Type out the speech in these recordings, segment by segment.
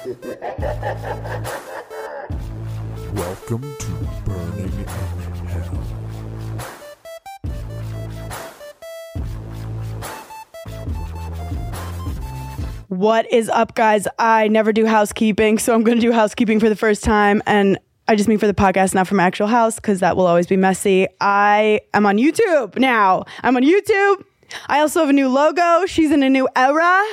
Welcome to Burning in Hell. What is up, guys? I never do housekeeping, so I'm going to do housekeeping for the first time. And I just mean for the podcast, not for my actual house, because that will always be messy. I am on YouTube now. I'm on YouTube. I also have a new logo. She's in a new era.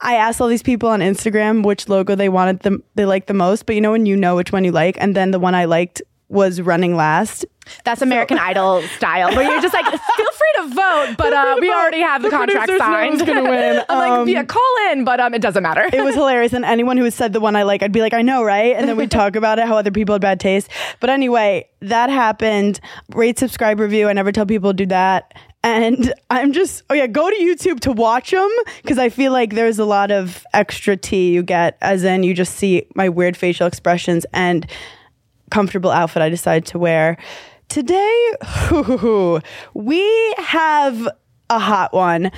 I asked all these people on Instagram which logo they wanted them they liked the most, but you know when you know which one you like, and then the one I liked was running last. That's American Idol style, where you're just like, feel to vote, but uh, we already have the, The contract signed. who's gonna win. I'm Um, like, yeah, call in, but um, it doesn't matter. it was hilarious. And anyone who said the one I like, I'd be like, I know, right? And then we'd talk about it, how other people had bad taste. But anyway, that happened. Rate, subscribe, review. I never tell people to do that. And I'm just, oh yeah, go to YouTube to watch them because I feel like there's a lot of extra tea you get, as in you just see my weird facial expressions and comfortable outfit I decided to wear. Today, we have a hot one.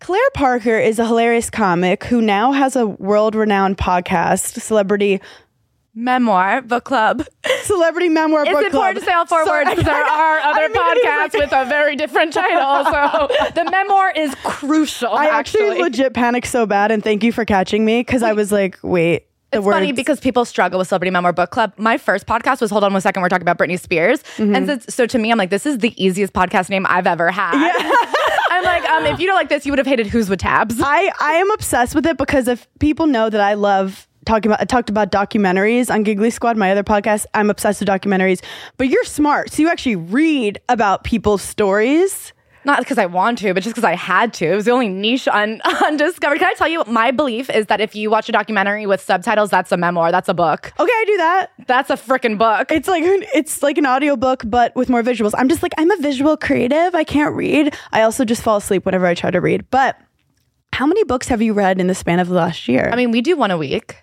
Claire Parker is a hilarious comic who now has a world renowned podcast, Celebrity Memoir book club. Celebrity Memoir It's Book important Club. to say all four Sorry, words because there are other didn't mean to be podcasts like- with a very different title. So the memoir is crucial. I actually, legit panicked so bad, and thank you for catching me because I was like, wait. It's funny because people struggle with Celebrity Memoir Book Club. My first podcast was Hold On One Second, we're talking about Britney Spears. Mm-hmm. And so, so to me, I'm like, this is the easiest podcast name I've ever had. I'm like, um, if you don't like this, you would have hated Who's with Tabs. I, I am obsessed with it because if people know that I love talking about I talked about documentaries on Giggly Squad, my other podcast. I'm obsessed with documentaries. But you're smart. So you actually read about people's stories. Not because I want to, but just because I had to. It was the only niche on, Discovery. Can I tell you, my belief is that if you watch a documentary with subtitles, that's a memoir, that's a book. Okay, I do that. That's a freaking book. It's like it's like an audiobook but with more visuals. I'm just like I'm a visual creative. I can't read. I also just fall asleep whenever I try to read. But how many books have you read in the span of the last year? I mean, we do one a week.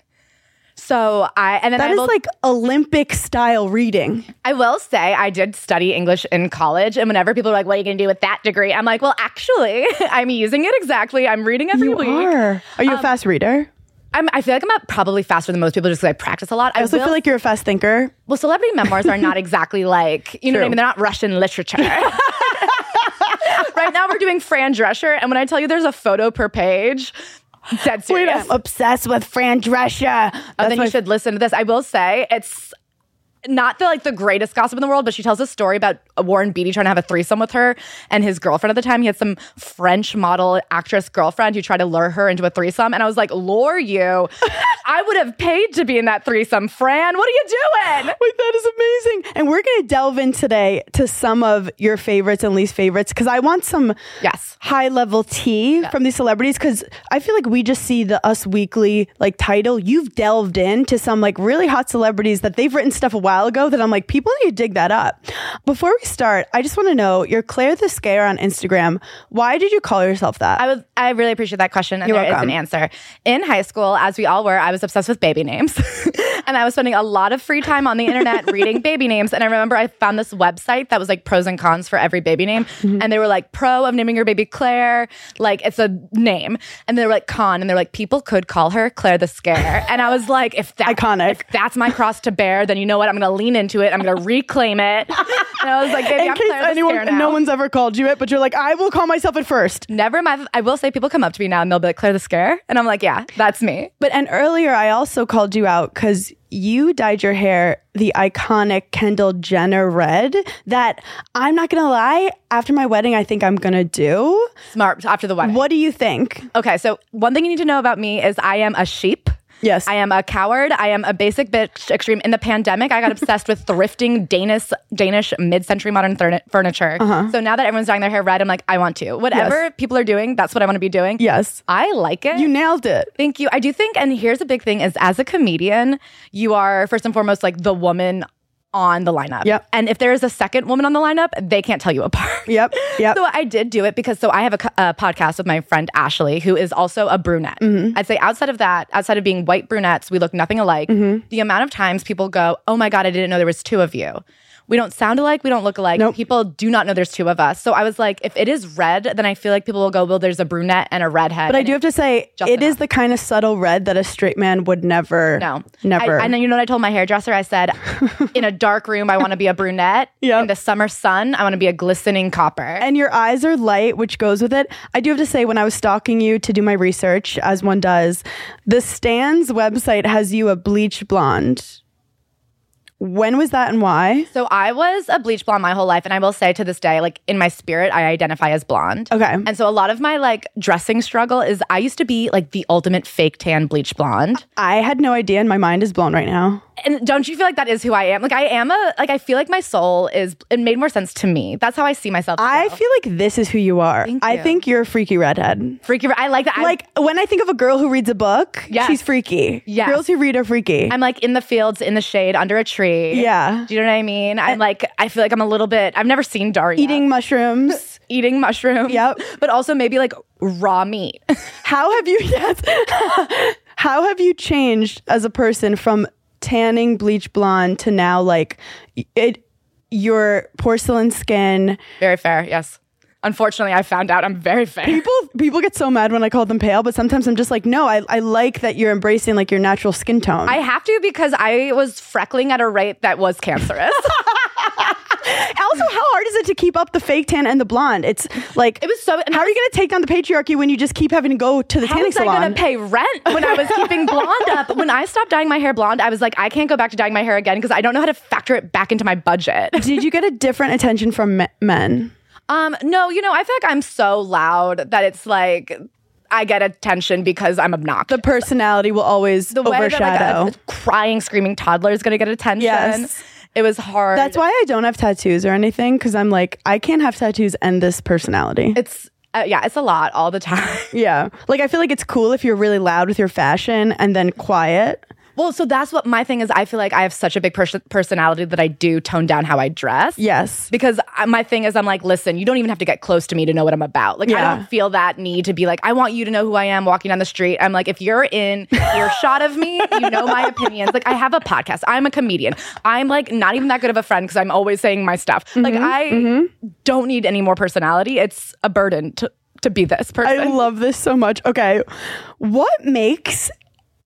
So I, and then that I is will, like Olympic style reading. I will say I did study English in college. And whenever people are like, what are you going to do with that degree? I'm like, well, actually, I'm using it exactly. I'm reading every You week. are. Are you a Um, fast reader? I'm, I feel like I'm probably faster than most people just because I practice a lot. I also will- feel like you're a fast thinker. well, celebrity memoirs are not exactly like, you know what I mean? They're not Russian literature. right now we're doing Fran Drescher. And when I tell you there's a photo per page, dead Wait, serious. I'm obsessed with Fran Drescher. Oh, That's then you should listen to this. I will say it's not the like the greatest gossip in the world, but she tells a story about Warren Beatty trying to have a threesome with her and his girlfriend at the time. He had some French model actress girlfriend who tried to lure her into a threesome, and I was like, "Lure you? I would have paid to be in that threesome, Fran. What are you doing?" Wait, that is amazing. And we're going to delve in today to some of your favorites and least favorites because I want some Yes. high level tea from these celebrities because I feel like we just see the Us Weekly like title. You've delved into some like really hot celebrities that they've written stuff a while ago that I'm like, people need to dig that up. Before we start, I just want to know you're Claire the Scare on Instagram. Why did you call yourself that? I was I really appreciate that question, and You're there is welcome. an answer. In high school, as we all were, I was obsessed with baby names, and I was spending a lot of free time on the internet reading baby names. And I remember I found this website that was like pros and cons for every baby name, Mm-hmm. and they were like pro of naming your baby Claire, like it's a name, and they were like con, and they're like people could call her Claire the Scare, and I was like, if that Iconic. if that's my cross to bear, then you know what, I'm gonna lean into it, I'm gonna reclaim it. And I was like, baby, in I'm case anyone, no one's ever called you it, but you're like, I will call myself it first. Never mind. I will say people come up to me now and they'll be like, Claire the Scare. And I'm like, yeah, that's me. But and earlier I also called you out because you dyed your hair the iconic Kendall Jenner red that I'm not gonna lie, after my wedding I think I'm gonna do. Smart after the wedding. What do you think? Okay, so one thing you need to know about me is I am a sheep. Yes. I am a coward. I am a basic bitch extreme. In the pandemic, I got obsessed with thrifting Danish Danish mid-century modern furniture. Uh-huh. So now that everyone's dyeing their hair red, I'm like, I want to. Whatever Yes. people are doing, that's what I want to be doing. Yes. I like it. You nailed it. Thank you. I do think, and here's a big thing: is as a comedian, you are first and foremost like the woman on the lineup. Yep. And if there is a second woman on the lineup, they can't tell you apart. Yep. Yep. So I did do it because so I have a, a podcast with my friend Ashley, who is also a brunette. Mm-hmm. I'd say outside of that, outside of being white brunettes, we look nothing alike. Mm-hmm. The amount of times people go, "Oh my god, I didn't know there was two of you." We don't sound alike. We don't look alike. Nope. People do not know there's two of us. So I was like, if it is red, then I feel like people will go, well, there's a brunette and a redhead. But I do have to say, it is enough. the kind of subtle red that a straight man would never. No, never. I, and then you know what I told my hairdresser? I said, in a dark room, I want to be a brunette. Yep. In the summer sun, I want to be a glistening copper. and your eyes are light, which goes with it. I do have to say, when I was stalking you to do my research, as one does, the Stans website has you a bleach blonde. When was that and why? so I was a bleach blonde my whole life, and I will say to this day, like in my spirit, I identify as blonde. Okay. And so a lot of my like dressing struggle is I used to be like the ultimate fake tan bleach blonde. I had no idea, and my mind is blown right now. And don't you feel like that is who I am? Like I am a like I feel like my soul is it made more sense to me. That's how I see myself. I still. feel like this is who you are. Thank I you. think you're a freaky redhead. freaky. I like that. I, Like when I think of a girl who reads a book, Yes. she's freaky. Yeah. Girls who read are freaky. I'm like in the fields, in the shade, under a tree. Yeah. Do you know what I mean? I'm like, I feel like I'm a little bit, I've never seen Daria. Eating mushrooms. Eating mushrooms. Yep. But also maybe like raw meat. How have you yes. How have you changed as a person from tanning bleach blonde to now like it your porcelain skin? very fair, yes. Unfortunately, I found out I'm very fair. People people get so mad when I call them pale, but sometimes I'm just like, no, I, I like that you're embracing like your natural skin tone. I have to because I was freckling at a rate that was cancerous. also, how hard is it to keep up the fake tan and the blonde? It's like It was so- How are you going to take down the patriarchy when you just keep having to go to the How tanning was I salon? going to pay rent when I was keeping blonde up? When I stopped dyeing my hair blonde, I was like, I can't go back to dyeing my hair again because I don't know how to factor it back into my budget. Did you get a different attention from me- men? Um, no, you know, I feel like I'm so loud that it's like I get attention because I'm obnoxious. The personality will always the way overshadow. that like a crying, screaming toddler is going to get attention. Yes. It was hard. That's why I don't have tattoos or anything because I'm like I can't have tattoos and this personality. it's uh, yeah, it's a lot all the time. yeah, like I feel like it's cool if you're really loud with your fashion and then quiet. Well, so that's what my thing is. I feel like I have such a big pers- personality that I do tone down how I dress. Yes. Because I- my thing is, I'm like, listen, you don't even have to get close to me to know what I'm about. Like, I don't feel that need to be like, I want you to know who I am walking down the street. I'm like, if you're in earshot of me, you know my opinions. Like, I have a podcast. I'm a comedian. I'm like not even that good of a friend because I'm always saying my stuff. Like, mm-hmm. I mm-hmm. don't need any more personality. It's a burden to to be this person. I love this so much. Okay. What makes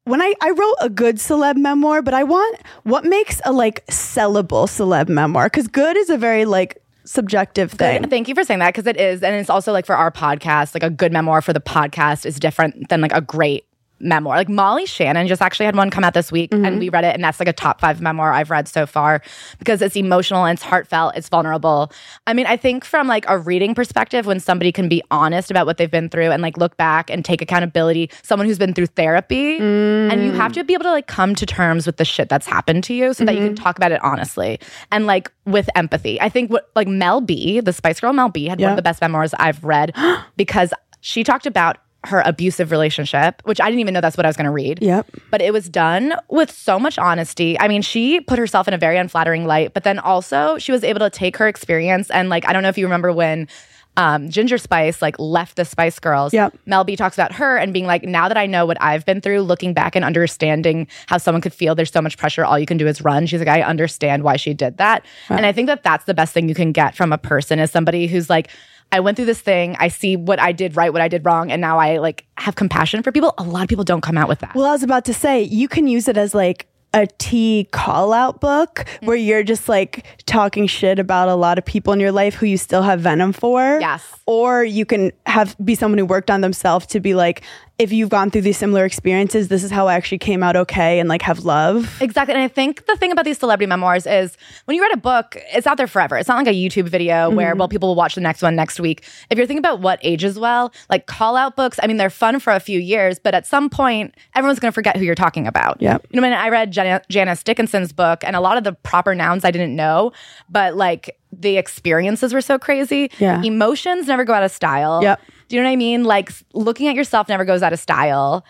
when I, I wrote a good celeb memoir, but I want what makes a like sellable celeb memoir? Because good is a very like subjective thing. Thank you for saying that because it is. And it's also like for our podcast, like a good memoir for the podcast is different than like a great memoir. Like Molly Shannon just actually had one come out this week and mm-hmm. we read it. And that's like a top five memoir I've read so far because it's emotional it's heartfelt, it's vulnerable. I mean, I think from like a reading perspective, when somebody can be honest about what they've been through and like look back and take accountability, someone who's been through therapy, and you have mm. to be able to like come to terms with the shit that's happened to you so that you can mm-hmm. talk about it honestly and like with empathy. I think what like Mel B, the Spice Girl Mel B, had one of the best memoirs I've read because she talked about her abusive relationship, which I didn't even know that's what I was going to read. Yep. But it was done with so much honesty. I mean, she put herself in a very unflattering light, but then also she was able to take her experience and like I don't know if you remember when um, Ginger Spice like left the Spice Girls. Yep. Mel B talks about her and being like, now that I know what I've been through, looking back and understanding how someone could feel there's so much pressure, all you can do is run. She's like, I understand why she did that. And I think that that's the best thing you can get from a person is somebody who's like, I went through this thing. I see what I did right, what I did wrong, and now I like have compassion for people. A lot of people don't come out with that. Well, I was about to say you can use it as like a tea call out book mm. where you're just like talking shit about a lot of people in your life who you still have venom for. Yes. Or you can have be someone who worked on themselves to be like, if you've gone through these similar experiences, this is how I actually came out okay and like have love. Exactly. And I think the thing about these celebrity memoirs is when you read a book, it's out there forever. It's not like a YouTube video where, mm-hmm. well, people will watch the next one next week. If you're thinking about what ages well, like call out books, I mean, they're fun for a few years, but at some point, everyone's going to forget who you're talking about. Yep. You know, when I read Jan- Janice Dickinson's book, and a lot of the proper nouns I didn't know, but like the experiences were so crazy. Yeah. Emotions never go out of style. Yep. Do you know what I mean? Like looking at yourself never goes out of style.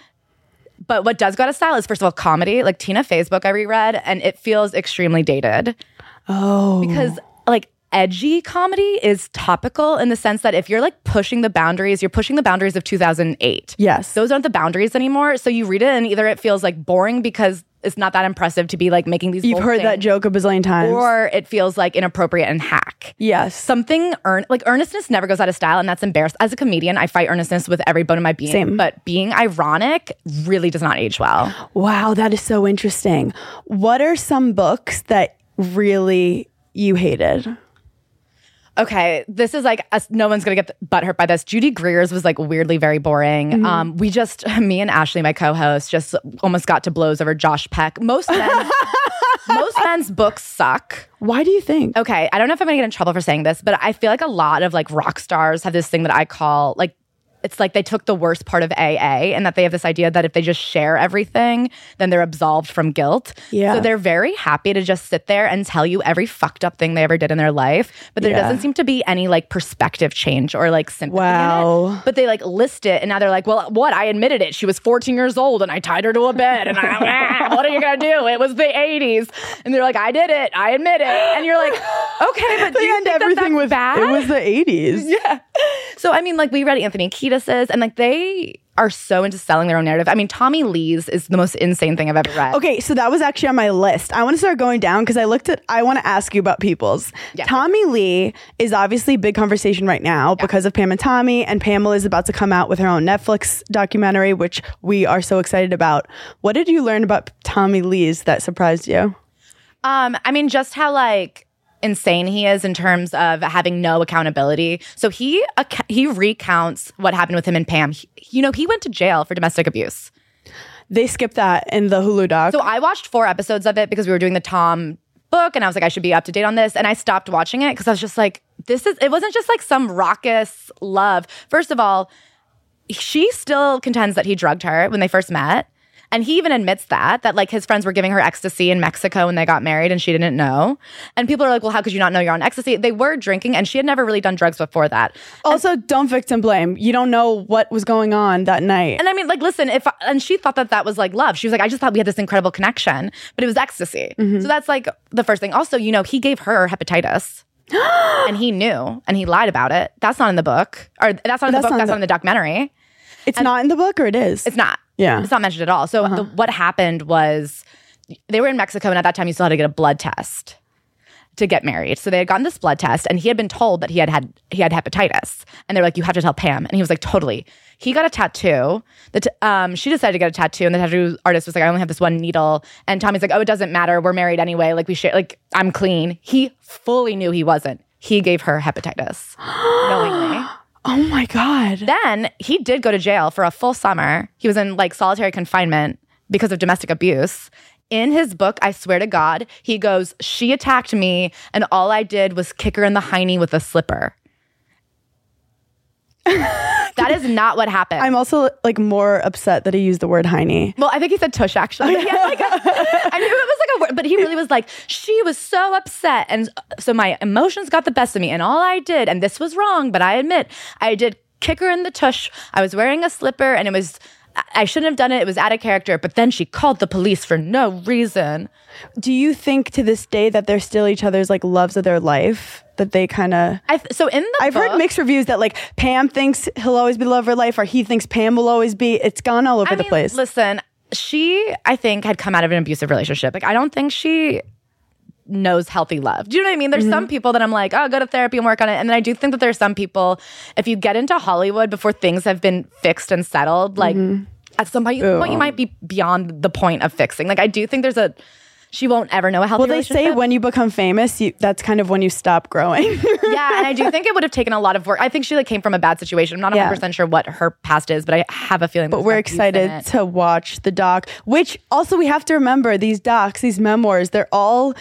But what does go out of style is first of all comedy. Like Tina Fey's book I reread, and it feels extremely dated Oh. because like edgy comedy is topical in the sense that if you're like pushing the boundaries, you're pushing the boundaries of 2008. Yes. Those aren't the boundaries anymore. So you read it and either it feels like boring because is not that impressive to be like making these. You've heard that joke a bazillion times. or it feels like inappropriate and hack. yes. Something earn like earnestness never goes out of style, and that's embarrassed. As a comedian, I fight earnestness with every bone in my being. Same. But being ironic really does not age well. Wow, that is so interesting. What are some books that really you hated? Okay, this is like us, no one's gonna get butthurt by this. Judy Greer's was like weirdly very boring. Mm-hmm. Um, we just, me and Ashley, my co-host, just almost got to blows over Josh Peck. Most men's, most men's books suck. Why do you think? Okay, I don't know if I'm gonna get in trouble for saying this, but I feel like a lot of like rock stars have this thing that I call like it's like they took the worst part of AA and that they have this idea that if they just share everything, then they're absolved from guilt. Yeah. So they're very happy to just sit there and tell you every fucked up thing they ever did in their life. But there Yeah. doesn't seem to be any like perspective change or like sympathy. in it. Wow. But they like list it and now they're like, well, what? I admitted it. She was 14 years old and I tied her to a bed. And I, ah, what are you going to do? It was the 80s. And they're like, I did it. I admit it. And you're like, okay, but do you end think that everything that's with bad? it was the 80s. Yeah. So I mean, like we read Anthony Kiedis's, and like they are so into selling their own narrative. I mean, Tommy Lee's is the most insane thing I've ever read. Okay, so that was actually on my list. I want to start going down because I looked at. I want to ask you about People's. Yeah. Tommy Lee is obviously big conversation right now because of Pam and Tommy, and Pamela is about to come out with her own Netflix documentary, which we are so excited about. What did you learn about Tommy Lee's that surprised you? Um, I mean, just how like insane he is in terms of having no accountability. So he he recounts what happened with him and Pam. He- you know, he went to jail for domestic abuse. They skipped that in the Hulu doc. So I watched four episodes of it because we were doing the Tom book and I was like, I should be up to date on this. And I stopped watching it because I was just like, this is, it wasn't just like some raucous love. First of all, she still contends that he drugged her when they first met. And he even admits that, that like his friends were giving her ecstasy in Mexico when they got married and she didn't know. And people are like, well, how could you not know you're on ecstasy? They were drinking and she had never really done drugs before that. also, don't victim blame. You don't know what was going on that night. And I mean, like, listen, if and she thought that that was like love. She was like, I just thought we had this incredible connection, but it was ecstasy. Mm-hmm. So that's like the first thing. Also, you know, he gave her hepatitis. and he knew and he lied about it. That's not in the book. Or that's not in That's the book, that's not in the documentary. it's not in the book, or it is. It's not. Yeah. Uh-huh. It's not mentioned at all. So the, what happened was they were in Mexico and at that time you still had to get a blood test to get married. So they had gotten this blood test and he had been told that he had had he had hepatitis. And they're like, you have to tell Pam. And he was like, totally. He got a tattoo. That um, she decided to get a tattoo, and the tattoo artist was like, I only have this one needle. And Tommy's like, oh, it doesn't matter. We're married anyway. Like we share. Like I'm clean. He fully knew he wasn't. He gave her hepatitis knowingly. Oh my god. Then he did go to jail for a full summer. He was in like solitary confinement because of domestic abuse. In his book, I swear to God, he goes, She attacked me, and all I did was kick her in the hiney with a slipper. that is not what happened. I'm also like more upset that he used the word Heine. well, I think he said tush actually. He like, a- I knew it was like a word, but he really was like, she was so upset. And so my emotions got the best of me. And all I did, and this was wrong, but I admit, I did kick her in the tush. I was wearing a slipper and it was, I shouldn't have done it. It was out of character. But then she called the police for no reason. Do you think to this day that they're still each other's like loves of their life? That they kind of. So in the I've heard mixed reviews that like Pam thinks he'll always be the love of her life, or he thinks Pam will always be. It's gone all over I the mean, place. Listen, she, I think, had come out of an abusive relationship. Like, I don't think she knows healthy love. Do you know what I mean? There's Mm-hmm. some people that I'm like, oh, go to therapy and work on it. And then I do think that there's some people, if you get into Hollywood before things have been fixed and settled, like at some point, point you might be beyond the point of fixing. Like, I do think there's a, she won't ever know a healthy well, they say when you become famous, you, that's kind of when you stop growing. yeah, and I do think it would have taken a lot of work. I think she like came from a bad situation. I'm not 100 Yeah. percent sure what her past is, but I have a feeling. but we're excited to watch the doc. Which also we have to remember these docs, these memoirs, they're all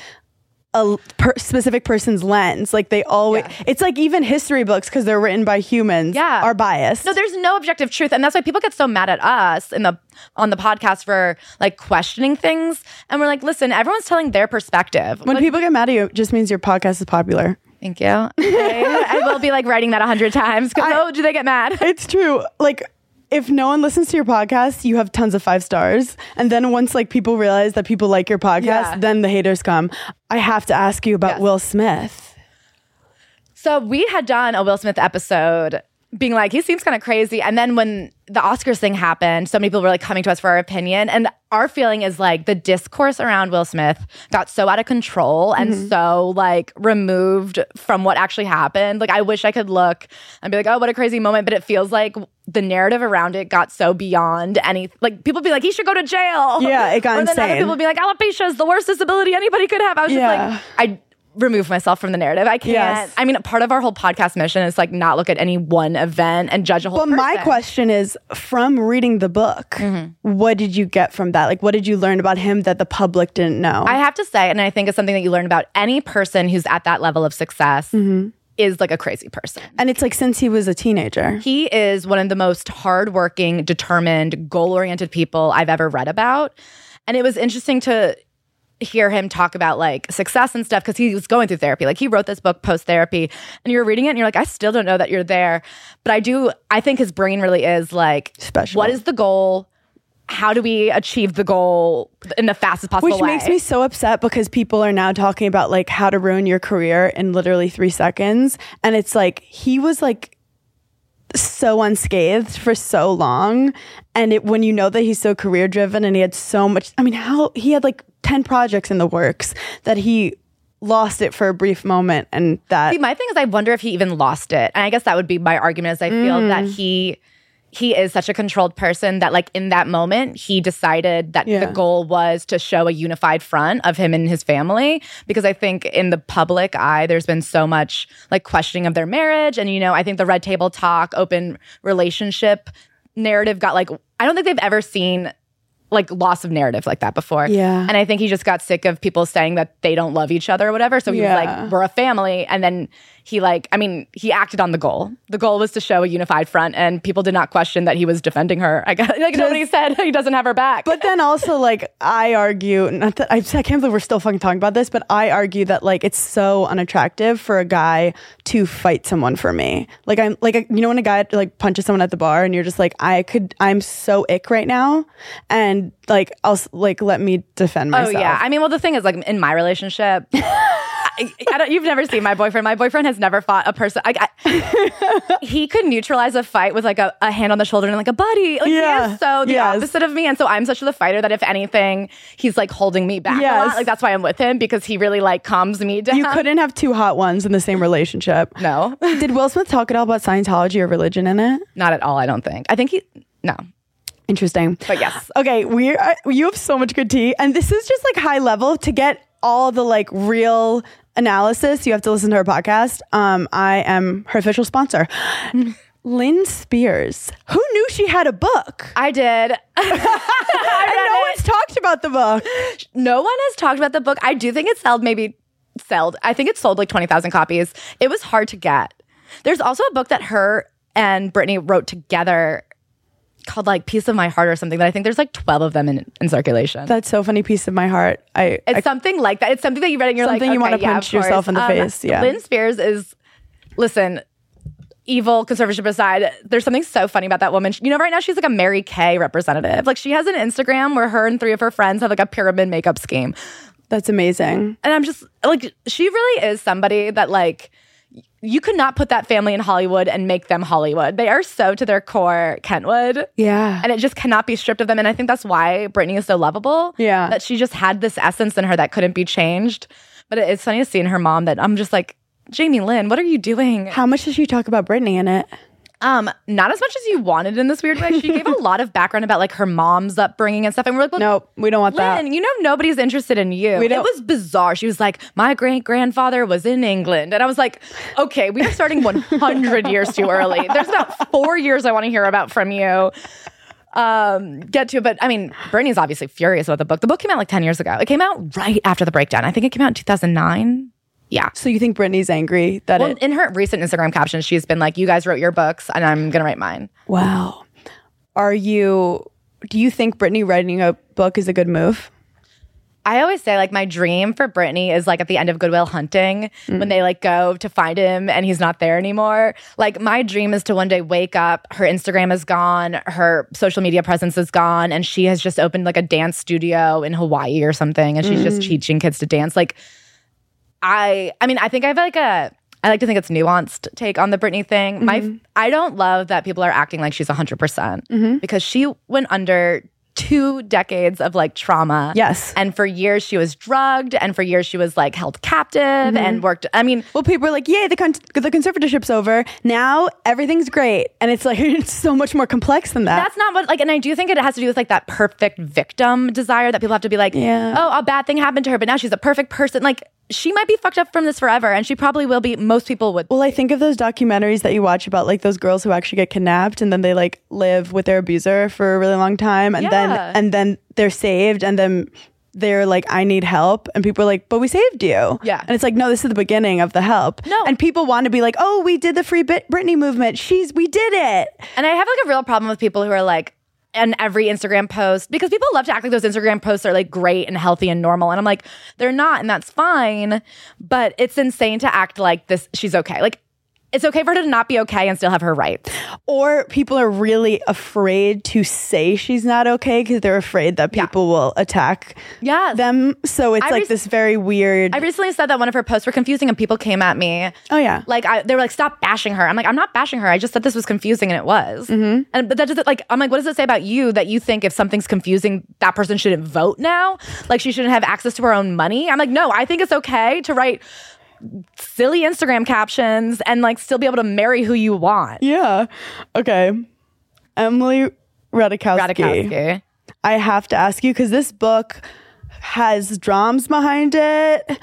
a per- specific person's lens. Like they always, Yeah. it's like even history books because they're written by humans. Yeah. are biased. No, there's no objective truth, and that's why people get so mad at us in the on the podcast for like questioning things. And we're like, listen, everyone's telling their perspective. when Like, people get mad at you, it just means your podcast is popular. thank you. I, I will be like writing that a hundred times I- oh, do they get mad? It's true. Like if no one listens to your podcast, you have tons of five stars. And then once like people realize that people like your podcast, Yeah. then the haters come. I have to ask you about Yes. Will Smith. So we had done a Will Smith episode being like, he seems kind of crazy. And then when the Oscars thing happened, so many people were like coming to us for our opinion. And our feeling is like the discourse around Will Smith got so out of control and mm-hmm. so like removed from what actually happened. Like, I wish I could look and be like, oh, what a crazy moment. But it feels like the narrative around it got so beyond any, like, people be like, he should go to jail. Yeah, it got or then other people be like, alopecia is the worst disability anybody could have. I was Yeah. just like, I remove myself from the narrative. I can't. Yes. I mean, part of our whole podcast mission is like not look at any one event and judge a whole. But my question is from reading the book, Mm-hmm. what did you get from that? Like, what did you learn about him that the public didn't know? I have to say, and I think it's something that you learn about any person who's at that level of success Mm-hmm. Is like a crazy person. and it's like since he was a teenager. He is one of the most hardworking, determined, goal oriented people I've ever read about. And it was interesting to hear him talk about like success and stuff because he was going through therapy. Like he wrote this book post therapy and you're reading it and you're like, I still don't know that you're there. But I do, I think his brain really is like, Special. what is the goal? How do we achieve the goal in the fastest possible way? Which way? makes me so upset because people are now talking about like how to ruin your career in literally three seconds. And it's like he was like so unscathed for so long. And it when you know that he's so career driven and he had so much I mean, how he had like 10 projects in the works that he lost it for a brief moment and that See, my thing is, I wonder if he even lost it, and I guess that would be my argument. Is I feel that Mm. he he is such a controlled person that, like in that moment, he decided that Yeah. the goal was to show a unified front of him and his family. Because I think in the public eye, there's been so much like questioning of their marriage, and you know, I think the red table talk, open relationship narrative got like I don't think they've ever seen like loss of narrative like that before. Yeah. And I think he just got sick of people saying that they don't love each other or whatever. So he Yeah. was like, we're a family. And then he like, I mean, he acted on the goal. The goal was to show a unified front and people did not question that he was defending her. I got like nobody said he doesn't have her back. But then also, like, I argue, not that I, I can't believe we're still fucking talking about this, but I argue that, like, it's so unattractive for a guy to fight someone for me. Like, I'm, like, you know, when a guy, like, punches someone at the bar and you're just like, I could, I'm so ick right now. And, like, I'll, like, let me defend myself Oh yeah. I mean, well, the thing is, like in my relationship, I, I don't, you've never seen my boyfriend. My boyfriend has never fought a person. I, I- he could neutralize a fight with like a, a hand on the shoulder and like a buddy. Like Yeah. he is so the Yes. opposite of me, and so I'm such the fighter that if anything, he's like holding me back. A lot. Like that's why I'm with him because he really like calms me down. You couldn't have two hot ones in the same relationship. No, Did Will Smith talk at all about Scientology or religion in it? not at all. I don't think. I think he no, Interesting. but yes. Okay, we are you have so much good tea, and this is just like high level to get all the like real analysis. You have to listen to her podcast. Um, I am her official sponsor. Lynn Spears. Who knew she had a book? I did. And no one's talked about the book. no one has talked about the book. I do think it sold maybe sold. I think it sold like 20,000 copies. It was hard to get. There's also a book that her and Britney wrote together called like Piece of My Heart or something that I think there's like 12 of them in, in circulation. That's so funny. Piece of my heart. I, it's I something like that. It's something that you read and you're Something like, you okay, yeah, punch yourself in the Um, face, yeah. Lynn Spears is, listen, evil conservatorship aside, there's something so funny about that woman. You know, right now she's like a Mary Kay representative. Like she has an Instagram where her and three of her friends have like a pyramid makeup scheme. that's amazing. And I'm just like, she really is somebody that like you could not put that family in Hollywood and make them Hollywood. They are so to their core Kentwood. Yeah. And it just cannot be stripped of them. And I think that's why Britney is so lovable. Yeah. That she just had this essence in her that couldn't be changed. But it- it's funny to see in her mom that I'm just like, Jamie Lynn, what are you doing? How much does she talk about Britney in it? Um, not as much as you wanted in this weird way. She gave a lot of background about like her mom's upbringing and stuff. And we're like, well, Nope, we don't want that. You know nobody's interested in you. We It was bizarre. She was like, my great grandfather was in England, and I was like, okay, we are starting 100 years too early. There's about four years I want to hear about from you. Um, get to it, but I mean, Britney's obviously furious about the book. The book came out like 10 years ago. It came out right after the breakdown. I think it came out in 2009. Yeah. So you think Britney's angry that Well, it? in her recent Instagram captions, she's been like, "You guys wrote your books, and I'm gonna write mine." Wow. Are you? Do you think Britney writing a book is a good move? I always say like my dream for Britney is like at the end of Good Will Hunting mm. when they like go to find him and he's not there anymore. Like my dream is to one day wake up, her Instagram is gone, her social media presence is gone, and she has just opened like a dance studio in Hawaii or something, and she's just mm. teaching kids to dance. Like I, I mean, I think I have like a I like to think it's nuanced take on the Britney thing. My Mm-hmm. I don't love that people are acting like she's 100% Mm-hmm. because she went under two decades of like trauma. Yes. And for years she was drugged and for years she was like held captive Mm-hmm. and worked I mean, Well, people are like, "Yay, the con- the conservatorship's over. Now everything's great," and it's like it's so much more complex than that. that's not what like and I do think it has to do with like that perfect victim desire that people have to be like, Yeah. oh, a bad thing happened to her, but now she's a perfect person. Like she might be fucked up from this forever and she probably will be most people would Well, I think of those documentaries that you watch about like those girls who actually get kidnapped and then they like live with their abuser for a really long time and Yeah. then and then they're saved and then they're like I need help and people are like but we saved you. Yeah. And it's like no this is the beginning of the help. No. And people want to be like oh we did the free Brit- Britney movement. She's we did it. And I have like a real problem with people who are like, on every Instagram post because people love to act like those Instagram posts are like great and healthy and normal. And I'm like, they're not, and that's fine. But it's insane to act like this, she's okay. Like, it's okay for her to not be okay and still have her rights. Or people are really afraid to say she's not okay because they're afraid that Yeah. people will attack Yes. them. So it's I like rec- this very weird. I recently said that one of her posts were confusing and people came at me. oh yeah. Like I, they were like, "Stop bashing her." I'm like, "I'm not bashing her. I just said this was confusing, and it was." Mm-hmm. And but that doesn't like. I'm like, what does it say about you that you think if something's confusing, that person shouldn't vote now? Like she shouldn't have access to her own money? I'm like, no. I think it's okay to write silly Instagram captions and like still be able to marry who you want. Yeah. Okay. Emily Ratajkowski. Ratajkowski. I have to ask you because this book has drums behind it,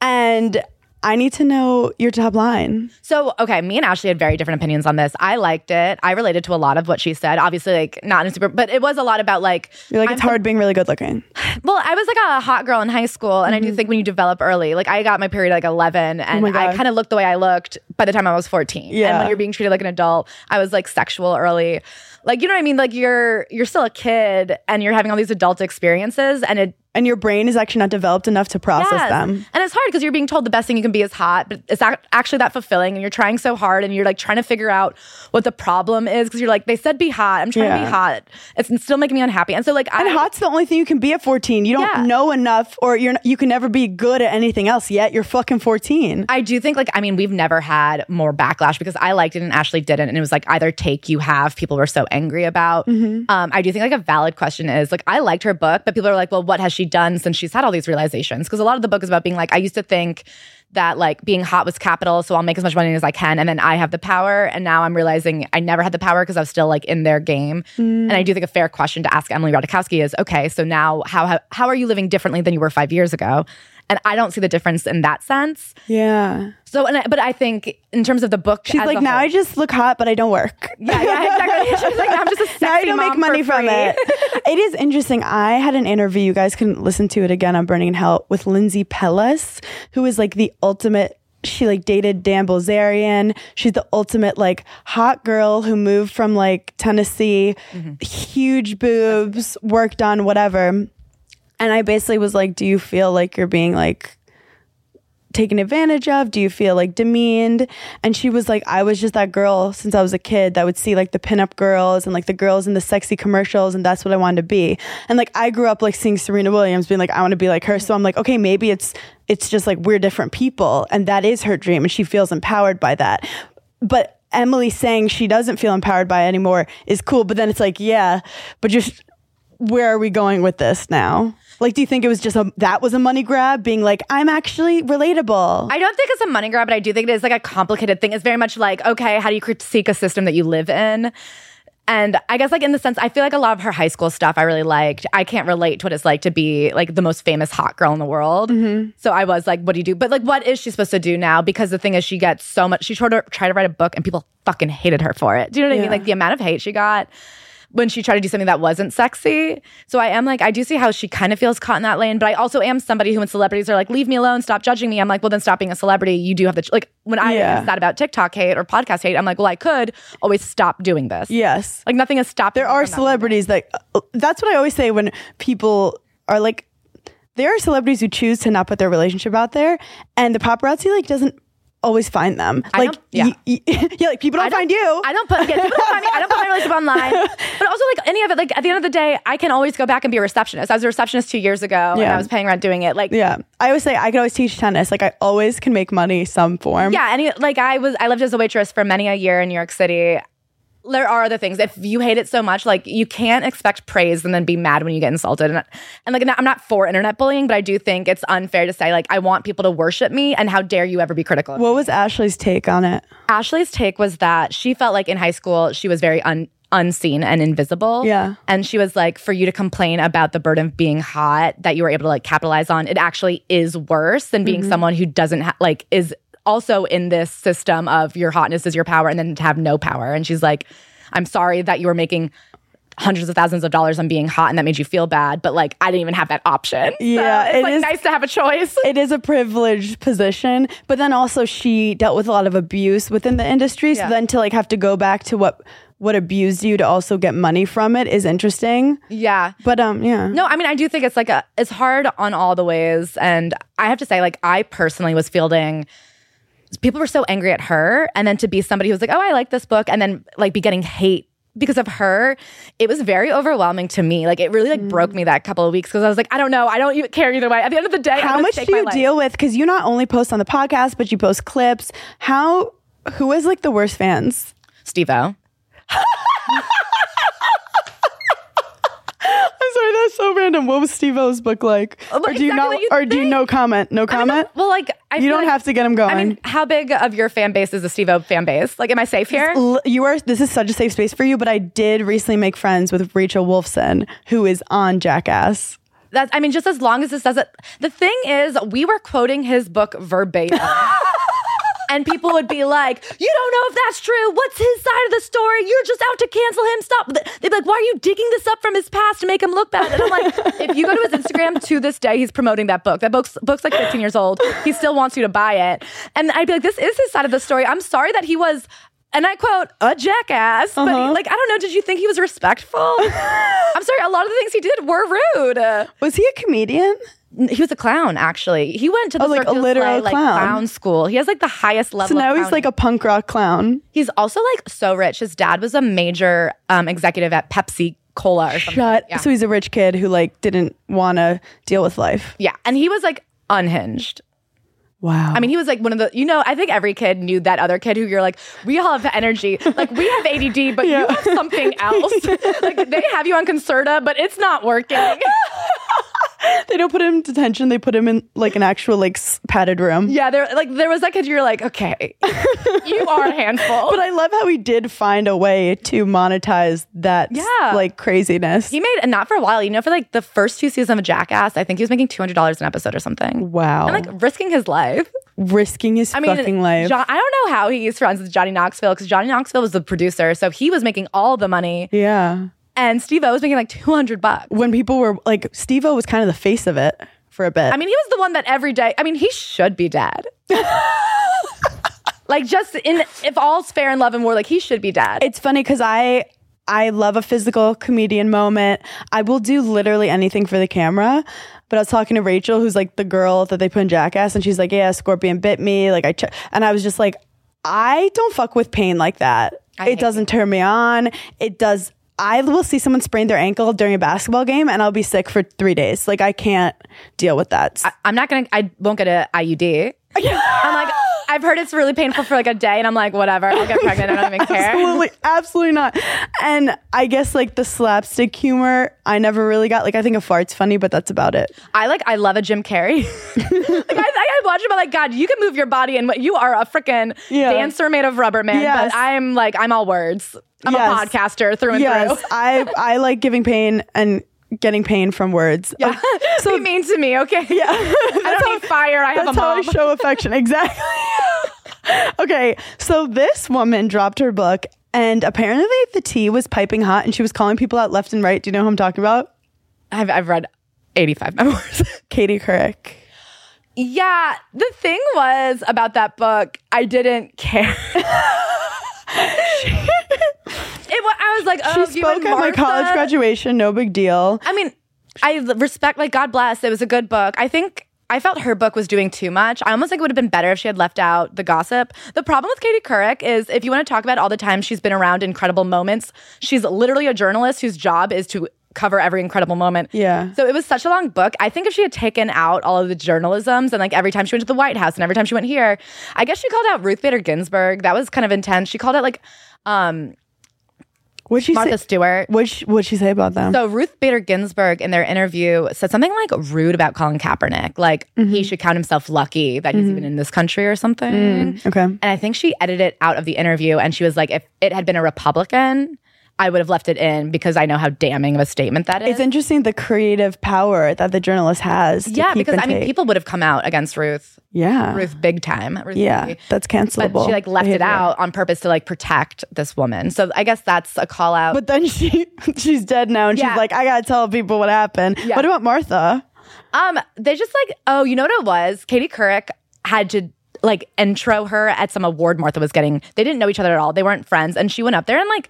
and I need to know your top line. So, okay, me and Ashley had very different opinions on this. I liked it. I related to a lot of what she said. Obviously, like not in a super, but it was a lot about like You're like, it's I'm hard being really good looking. Well, I was like a hot girl in high school, and I do think when you develop early, like I got my period at like 11, and Mm-hmm. Oh I kind of looked the way I looked by the time I was 14. Yeah, And when you're being treated like an adult, I was like sexual early. Like, you know what I mean? Like you're you're still a kid and you're having all these adult experiences and it And your brain is actually not developed enough to process Yes. them. And it's hard because you're being told the best thing you can be is hot, but it's not actually that fulfilling. And you're trying so hard and you're like trying to figure out what the problem is because you're like, they said be hot. I'm trying to be hot. It's still making me unhappy. And so, like, And I, hot's the only thing you can be at 14. You don't Yeah. know enough, or you're you can never be good at anything else yet. You're fucking 14. I do think, like, I mean, we've never had more backlash because I liked it and Ashley didn't. And it was like either take you have, people were so angry about. Um, I do think, like, a valid question is, like, I liked her book, but people are like, well, what has she done since she's had all these realizations? Because a lot of the book is about being like, I used to think that like being hot was capital, so I'll make as much money as I can, and then I have the power. And now I'm realizing I never had the power because I was still like in their game. And I do think a fair question to ask Emily Ratajkowski is, okay, so now how how, how are you living differently than you were five years ago? And I don't see the difference in that sense. yeah. So, and I, but I think in terms of the book, She's like, now whole- I just look hot, but I don't work. yeah, yeah, exactly. She's like, now I'm just a sexy now I don't make money from free. it. it is interesting. I had an interview. You guys can listen to it again on Burning in Hell with Lindsey Pelas, who is like the ultimate. She like dated Dan Bilzerian. She's the ultimate like hot girl who moved from like Tennessee, mm-hmm. huge boobs, worked on whatever. And I basically was like, "Do you feel like you're being like taken advantage of? Do you feel like demeaned? And she was like, I was just that girl since I was a kid that would see like the pinup girls and like the girls in the sexy commercials, and that's what I wanted to be. And like I grew up like seeing Serena Williams being like, I want to be like her. So I'm like, okay, maybe it's it's just like we're different people, and that is her dream, and she feels empowered by that. But Emily saying she doesn't feel empowered by it anymore is cool. But then it's like, yeah, but just where are we going with this now? Like, do you think it was just a that was a money grab, being like, I'm actually relatable? I don't think it's a money grab, but I do think it is like a complicated thing. It's very much like, okay, how do you critique a system that you live in? And I guess like in the sense, I feel like a lot of her high school stuff I really liked. I can't relate to what it's like to be like the most famous hot girl in the world. Mm-hmm. So I was like, what do you do? But like, what is she supposed to do now? Because the thing is, she gets so much. She tried to try to write a book, and people fucking hated her for it. Do you know what I mean? Like the amount of hate she got when she tried to do something that wasn't sexy. So I am like, I do see how she kind of feels caught in that lane, but I also am somebody who, when celebrities are like, leave me alone, stop judging me, I'm like, well, then stop being a celebrity. You do have the, ch-. like, when I Yeah. that about TikTok hate or podcast hate, I'm like, well, I could always stop doing this. yes. Like, nothing has stopped there are from that. celebrities that uh, that's what I always say when people are like there are celebrities who choose to not put their relationship out there and the paparazzi like doesn't always find them. I like yeah. y- y- yeah, like people don't, don't- find you. I don't put yeah, people don't find me. I don't put my relationship online. But also like any of it, like at the end of the day, I can always go back and be a receptionist. I was a receptionist two years ago and Yeah. I was paying rent doing it. Like yeah, I always say I could always teach tennis. Like I always can make money some form. Yeah, any like I was I lived as a waitress for many a year in New York City. There are other things. If you hate it so much, like you can't expect praise and then be mad when you get insulted. And, and like I'm not for internet bullying, but I do think it's unfair to say like I want people to worship me and how dare you ever be critical. What was Ashley's take on it? Ashley's take was that she felt like in high school she was very un- unseen and invisible. Yeah. And she was like, for you to complain about the burden of being hot that you were able to like capitalize on, it actually is worse than being mm-hmm. someone who doesn't ha- like is also in this system of your hotness is your power and then to have no power. And she's like, I'm sorry that you were making hundreds of thousands of dollars on being hot and that made you feel bad, but like I didn't even have that option. So Yeah, it's it like is- nice to have a choice. it is a privileged position, but then also she dealt with a lot of abuse within the industry. So Yeah. then to like have to go back to what what abused you to also get money from it is interesting. yeah. But um, yeah, No, I mean, I do think it's like a, it's hard on all the ways. And I have to say, like, I personally was fielding, people were so angry at her. And then to be somebody who was like, oh, I like this book. And then like be getting hate because of her, it was very overwhelming to me. Like, it really like mm. broke me that couple of weeks because I was like, I don't know. I don't even care either way. At the end of the day, I'm how much do you deal with? Because you not only post on the podcast, but you post clips. How who is like the worst fans? Steve-O. I'm sorry, that's so random. What was Steve O's book like? Oh, or do you exactly not? what you Or do you think. no comment? No I mean, comment. well, like, I you don't like- have to get him going. I mean, how big of your fan base is the Steve-O fan base? Like, am I safe here? You are this is such a safe space for you but i did recently make friends with rachel wolfson who is on jackass That's, I mean, just as long as this doesn't. The thing is, we were quoting his book verbatim. and people would be like, You don't know if that's true. What's his side of the story? You're just out to cancel him. Stop. They'd be like, Why are you digging this up from his past to make him look bad? And I'm like, If you go to his Instagram to this day, he's promoting that book. That book's, book's like 15 years old. He still wants you to buy it. And I'd be like, This is his side of the story. I'm sorry that he was. And I quote, a jackass. But Uh-huh. like, I don't know, did you think he was respectful? I'm sorry, a lot of the things he did were rude. was he a comedian He was a clown, actually. He went to the Oh, like a literal Soleil, like, clown. clown school. He has like the highest level. so now he's like a punk rock clown He's also like so rich. His dad was a major um, executive at Pepsi Cola or something. shut Yeah. so he's a rich kid who like didn't want to deal with life yeah, and he was like unhinged. wow I mean, he was like one of the, you know, I think every kid knew that other kid who you're like, we all have energy. Like, we have ADD, but you have something else. like, they have you on Concerta, but it's not working. they don't put him in detention. They put him in like an actual like padded room. Yeah, there, like, there was that kid you're like, okay, you are a handful. but i love how he did find a way to monetize that Yeah. like craziness. He made and not for a while, you know, for like the first two seasons of Jackass, I think he was making two hundred dollars an episode or something, wow. And like risking his life. risking his I mean, fucking life. John, I don't know how he's friends with Johnny Knoxville because Johnny Knoxville was the producer, so he was making all the money, yeah and Steve O was making like two hundred bucks. when people were like Steve O was kind of the face of it for a bit. I mean, he was the one that every day. I mean, he should be dead. like just in if all's fair in love and war, like he should be dead. it's funny because I I love a physical comedian moment. I will do literally anything for the camera. But I was talking to Rachel, who's like the girl that they put in Jackass, and she's like, "Yeah, Scorpion bit me." Like I, ch-. and I was just like, I don't fuck with pain like that. I it doesn't turn me on. It does. I will see someone sprain their ankle during a basketball game, and I'll be sick for three days. Like I can't deal with that. I'm not gonna. I won't get a IUD. I'm like, I've heard it's really painful for like a day, and I'm like, whatever. I'll get pregnant. I don't even care. absolutely, absolutely not. And I guess like the slapstick humor, I never really got. Like I think a fart's funny, but that's about it. I like. I love a Jim Carrey. like I, I watch him. I'm like, God, you can move your body, and you are a freaking Yeah. dancer made of rubber, man. Yes. But I'm like, I'm all words. I'm Yes. a podcaster through and Yes, through. I I like giving pain and getting pain from words. Yeah. So- be mean to me, okay? Yeah. I don't need fire. I have a That's how I show affection. Exactly. okay, so this woman dropped her book, and apparently the tea was piping hot, and she was calling people out left and right. Do you know who I'm talking about? I've, I've read 85 memoirs. Katie Couric. yeah. The thing was about that book, I didn't care. it, wa- I was like, oh, She spoke at my college graduation. No big deal. I mean, I respect, like, God bless. It was a good book. I think I felt her book was doing too much. I almost think it would have been better if she had left out the gossip. The problem with Katie Couric is if you want to talk about all the time she's been around incredible moments, she's literally a journalist whose job is to cover every incredible moment. Yeah. So it was such a long book. I think if she had taken out all of the journalisms and like every time she went to the White House and every time she went here, I guess she called out Ruth Bader Ginsburg. That was kind of intense. She called it like um What'd she Martha say? Stewart. What'd she, what'd she say about them? So Ruth Bader Ginsburg in their interview said something like rude about Colin Kaepernick, like Mm-hmm. he should count himself lucky that he's even in this country or something. okay. And I think she edited it out of the interview and she was like, if it had been a Republican, I would have left it in because I know how damning of a statement that is. It's interesting the creative power that the journalist has. To yeah, because I mean, take. people would have come out against Ruth, Yeah. Ruth big time. Ruth Yeah. Bader. That's cancelable. But she like left it out on purpose to like protect this woman. So I guess that's a call out. But then she she's dead now, and Yeah. she's like, I gotta tell people what happened. Yeah. What about Martha? Um, they just like, oh, you know what it was? Katie Couric had to like intro her at some award Martha was getting. They didn't know each other at all. They weren't friends. And she went up there and like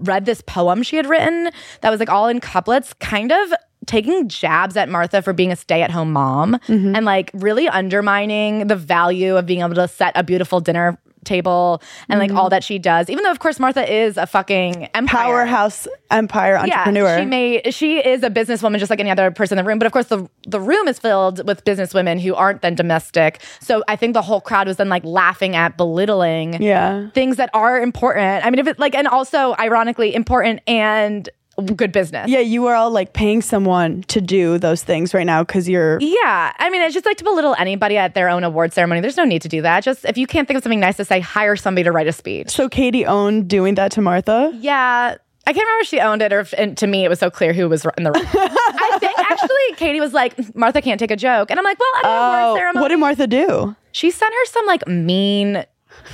read this poem she had written that was like all in couplets, kind of taking jabs at Martha for being a stay-at-home mom mm-hmm. and like really undermining the value of being able to set a beautiful dinner table and like all mm-hmm. that she does. Even though of course Martha is a fucking empire. Powerhouse empire entrepreneur. Yeah, she may she is a businesswoman just like any other person in the room. But of course, the the room is filled with businesswomen who aren't then domestic. So I think the whole crowd was then like laughing at belittling yeah. things that are important. I mean, if it like and also ironically important and good business. Yeah, you are all like paying someone to do those things right now because you're. Yeah, I mean, it's just like to belittle anybody at their own award ceremony. There's no need to do that. Just if you can't think of something nice to say, hire somebody to write a speech. So Katie owned doing that to Martha. Yeah. I can't remember if she owned it or if, and to me, it was so clear who was in the wrong. I think actually Katie was like, Martha can't take a joke. And I'm like, well, I don't know. Oh, what did Martha do? she sent her some like mean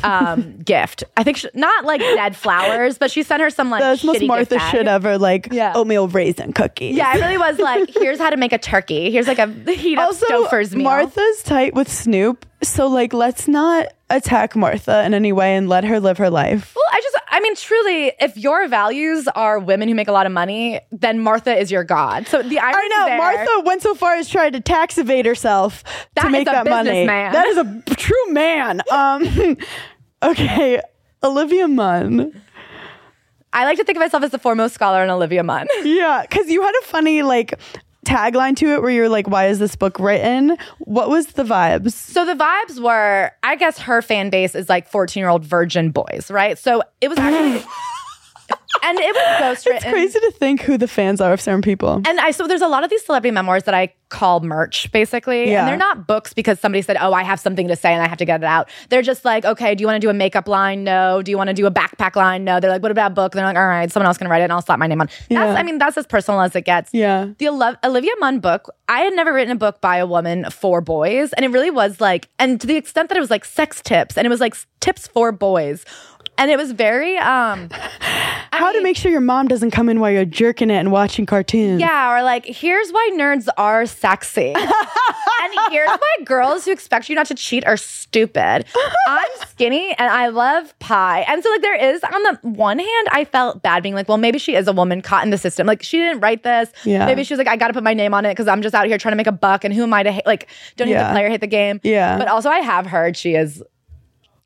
um gift. I think she, not like dead flowers, but she sent her some like That's most Martha should ever like Yeah. oatmeal raisin cookies. Yeah, it really was like, here's how to make a turkey. Here's like a heat up Also, Stouffer's meal. Martha's tight with Snoop, so like let's not attack Martha in any way and let her live her life. Well, I just, I mean, truly, if your values are women who make a lot of money, then Martha is your god. So the irony I know there, Martha went so far as trying to tax evade herself to make that money. businessman. That is a true man. Um, okay, Olivia Munn. I like to think of myself as the foremost scholar in Olivia Munn. Yeah, because you had a funny like tagline to it where you're like, "Why is this book written?" What was the vibes? So the vibes were, I guess her fan base is like 14 year old virgin boys, right? So it was actually, and it was ghost It's crazy to think who the fans are of certain people. And I so there's a lot of these celebrity memoirs that I call merch, basically. Yeah. And they're not books because somebody said, Oh, I have something to say and I have to get it out. They're just like, okay, do you want to do a makeup line? No. Do you want to do a backpack line? No. They're like, what about a book? They're like, all right, someone else can write it and I'll slap my name on. That's Yeah. I mean, that's as personal as it gets. Yeah. The Olivia Munn book, I had never written a book by a woman for boys. And it really was like, and to the extent that it was like sex tips and it was like tips for boys. And it was very um How to make sure your mom doesn't come in while you're jerking it and watching cartoons. Yeah, or like, here's why nerds are sexy. and here's why girls who expect you not to cheat are stupid. I'm skinny and I love pie. And so, like, there is, on the one hand, I felt bad being like, well, maybe she is a woman caught in the system. Like, she didn't write this. Yeah. Maybe she was like, I got to put my name on it because I'm just out here trying to make a buck. And who am I to hate? Like, don't Yeah. the player, hate the game. Yeah. But also, I have heard she is.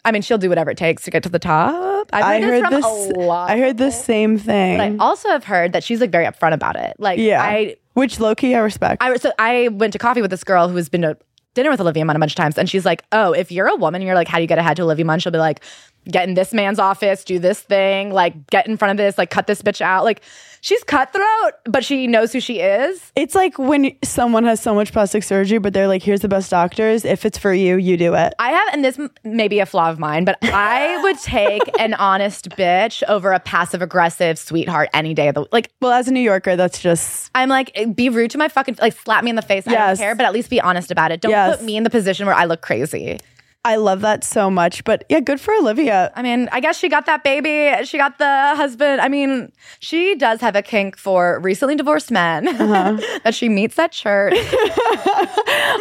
I mean, she'll do whatever it takes to get to the top. I've I heard, heard this this. a lot. I heard the same thing. But I also have heard that she's like very upfront about it. Like, yeah, I which low key I respect. I so I went to coffee with this girl who has been to dinner with Olivia Munn a bunch of times, and she's like, "Oh, if you're a woman, and you're like, how do you get ahead to Olivia Munn?" She'll be like, "Get in this man's office, do this thing, like get in front of this, like cut this bitch out." Like she's cutthroat, but she knows who she is. it's like when someone has so much plastic surgery, but they're like, "Here's the best doctors. If it's for you, you do it." I have, and this m- may be a flaw of mine, but I would take an honest bitch over a passive aggressive sweetheart any day of the like. Well, as a New Yorker, that's just I'm like, eh, be rude to my fucking like, slap me in the face. I Yes. don't care, but at least be honest about it. Don't Yes. put me in the position where I look crazy. I love that so much. But yeah, good for Olivia. I mean, I guess she got that baby. She got the husband. I mean, she does have a kink for recently divorced men uh-huh. that she meets at church.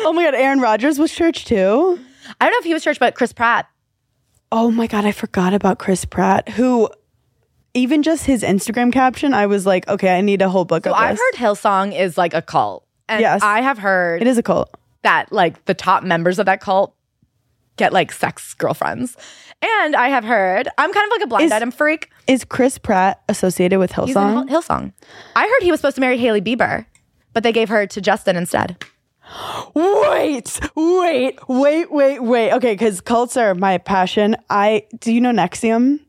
Oh my god, Aaron Rodgers was church too. I don't know if he was church, but Chris Pratt. Oh my god, I forgot about Chris Pratt, who even just his Instagram caption, I was like, okay, I need a whole book So of I've this. heard Hillsong is like a cult. And Yes. I have heard it is a cult. that like the top members of that cult get like sex girlfriends. And I have heard, I'm kind of like a blind Is- item freak. Is Chris Pratt associated with Hillsong? Hill- Hillsong. I heard he was supposed to marry Hailey Bieber, but they gave her to Justin instead. Wait, wait, wait, wait, wait. Okay, because cults are my passion. I do you know NXIVM?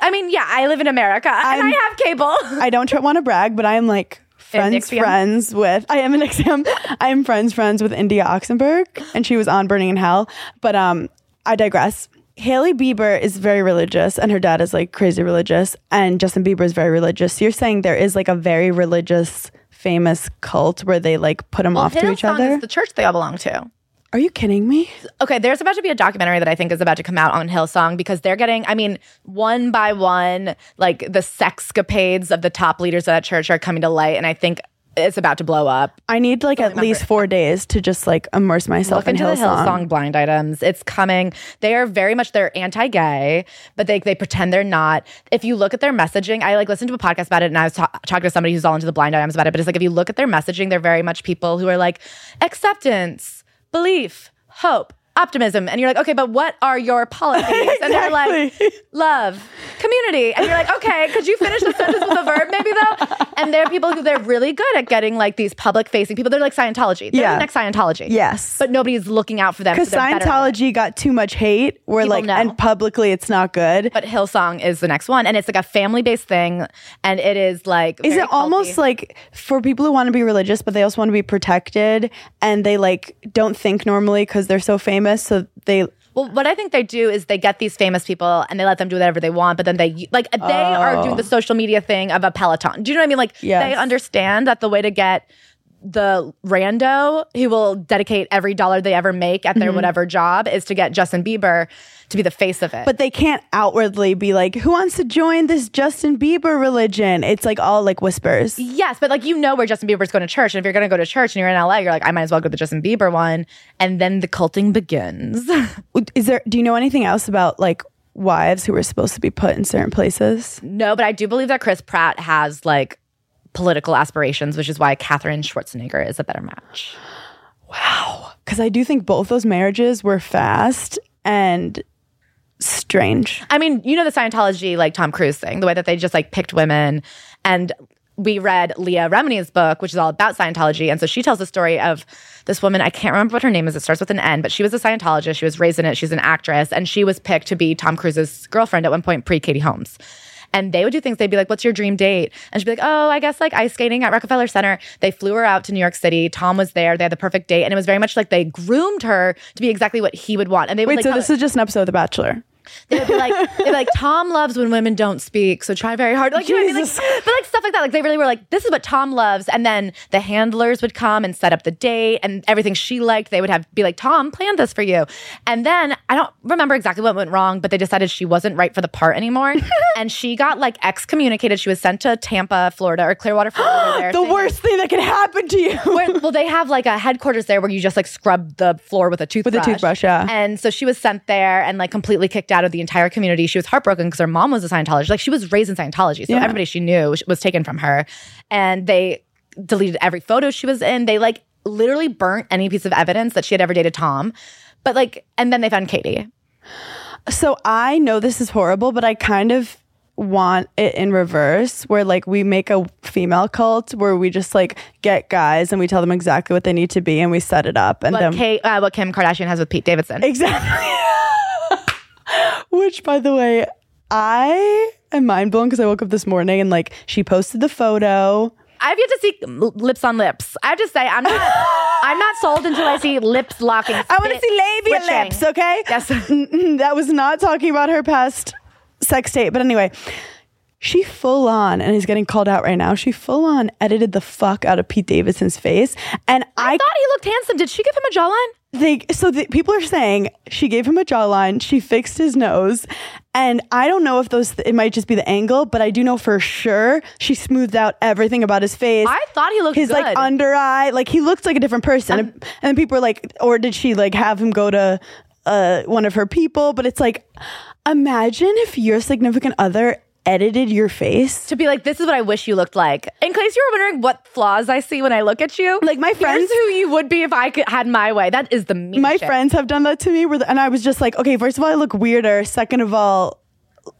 I mean, yeah, I live in America and I'm- I have cable. I don't want to brag, but I am like friends, friends with. I am an exam. I am friends, friends with India Oxenberg, and she was on Berning in Hell. But um, I digress. Hailey Bieber is very religious, and her dad is like crazy religious, and Justin Bieber is very religious. So you're saying there is like a very religious, famous cult where they like put them off to each other? the church they all belong to. Are you kidding me? Okay, there's about to be a documentary that I think is about to come out on Hillsong because they're getting, I mean, one by one, like the sexcapades of the top leaders of that church are coming to light. And I think it's about to blow up. I need like at least four days to just like immerse myself Look in into the Hillsong. Hillsong blind items. It's coming. They are very much they're anti-gay, but they they pretend they're not. If you look at their messaging, I like listened to a podcast about it, and I was ta- talking to somebody who's all into the blind items about it. But it's like if you look at their messaging, they're very much people who are like acceptance, belief, hope. Optimism, and you're like, okay, but what are your policies? And they're like, love, community. And you're like, okay, could you finish the sentence with a verb maybe though? And there are people who they're really good at getting like these public facing people. They're like Scientology. They're Yeah. the next Scientology. Yes. But nobody's looking out for them. Because so they're better at it. Scientology got too much hate, where People like, know. and publicly it's not good. But Hillsong is the next one. And it's like a family based thing. And it is like Is it almost like for people who want to be religious, but they also want to be protected, and they like don't think normally because they're so famous, so they Well, what I think they do is they get these famous people and they let them do whatever they want, but then they like they are doing the oh. social media thing of a Peloton. Do you know what I mean? Like Oh. Yes. they understand that the way to get the rando who will dedicate every dollar they ever make at Mm-hmm. their whatever job is to get Justin Bieber to be the face of it. but they can't outwardly be like, who wants to join this Justin Bieber religion? It's like all like whispers. Yes, but like you know where Justin Bieber's going to church, and if you're going to go to church and you're in LA, you're like, I might as well go to the Justin Bieber one, and then the culting begins. Is there? Do you know anything else about like wives who were supposed to be put in certain places? no, but I do believe that Chris Pratt has like political aspirations, which is why Katherine Schwarzenegger is a better match. Wow. Because I do think both those marriages were fast and strange. I mean, you know the Scientology like Tom Cruise thing, the way that they just like picked women and we read Leah Remini's book, which is all about Scientology. And so she tells the story of this woman. I can't remember what her name is. It starts with an N, but she was a Scientologist. She was raised in it. She's an actress. And she was picked to be Tom Cruise's girlfriend at one point, pre Katie Holmes. And they would do things. They'd be like, What's your dream date? And she'd be like, Oh, I guess like ice skating at Rockefeller Center. They flew her out to New York City. Tom was there. They had the perfect date. And it was very much like they groomed her to be exactly what he would want. And they would Wait, like, so this is just an episode of The Bachelor. They would be like, they'd be like, Tom loves when women don't speak, so try very hard. Like, you know what I mean? Like, but like stuff like that. Like they really were like, this is what Tom loves, and then the handlers would come and set up the date and everything she liked. They would have be like, Tom planned this for you, and then I don't remember exactly what went wrong, but they decided she wasn't right for the part anymore, and she got like excommunicated. She was sent to Tampa, Florida, or Clearwater, Florida. The worst thing that could happen to you. where, well, they have like a headquarters there where you just like scrub the floor with a toothbrush. toothbrush, yeah. And so she was sent there and like completely kicked out of the entire community. She was heartbroken because her mom was a Scientologist. Like she was raised in Scientology, so Yeah. everybody she knew was taken from her, and they deleted every photo she was in. They like literally burnt any piece of evidence that she had ever dated Tom. But like, and then they found Katie. So I know this is horrible, but I kind of want it in reverse where like we make a female cult where we just like get guys and we tell them exactly what they need to be and we set it up and What, then Kate, uh, what Kim Kardashian has with Pete Davidson. exactly which by the way I am mind blown because I woke up this morning and like she posted the photo I've yet to see lips on lips. I have to say, I'm not, I'm not sold until I see lips locking. I want to see labia switching. lips okay Yes. That was not talking about her past sex tape. But anyway, she full on and is getting called out right now. She full on edited the fuck out of Pete Davidson's face, and I, I, thought he looked handsome. Did she give him a jawline? They so the, people are saying she gave him a jawline. She fixed his nose, and I don't know if those it might just be the angle, but I do know for sure she smoothed out everything about his face. I thought he looked his good. like under eye, like he looked like a different person. and, and people were like, or did she like have him go to uh, one of her people? But it's like, imagine if your significant other edited your face. to be like, this is what I wish you looked like. In case you were wondering what flaws I see when I look at you, Like, my friends- who you would be if I could, had my way. That is the mean My shit. friends have done that to me, where the, and I was just like, okay, first of all, I look weirder. Second of all,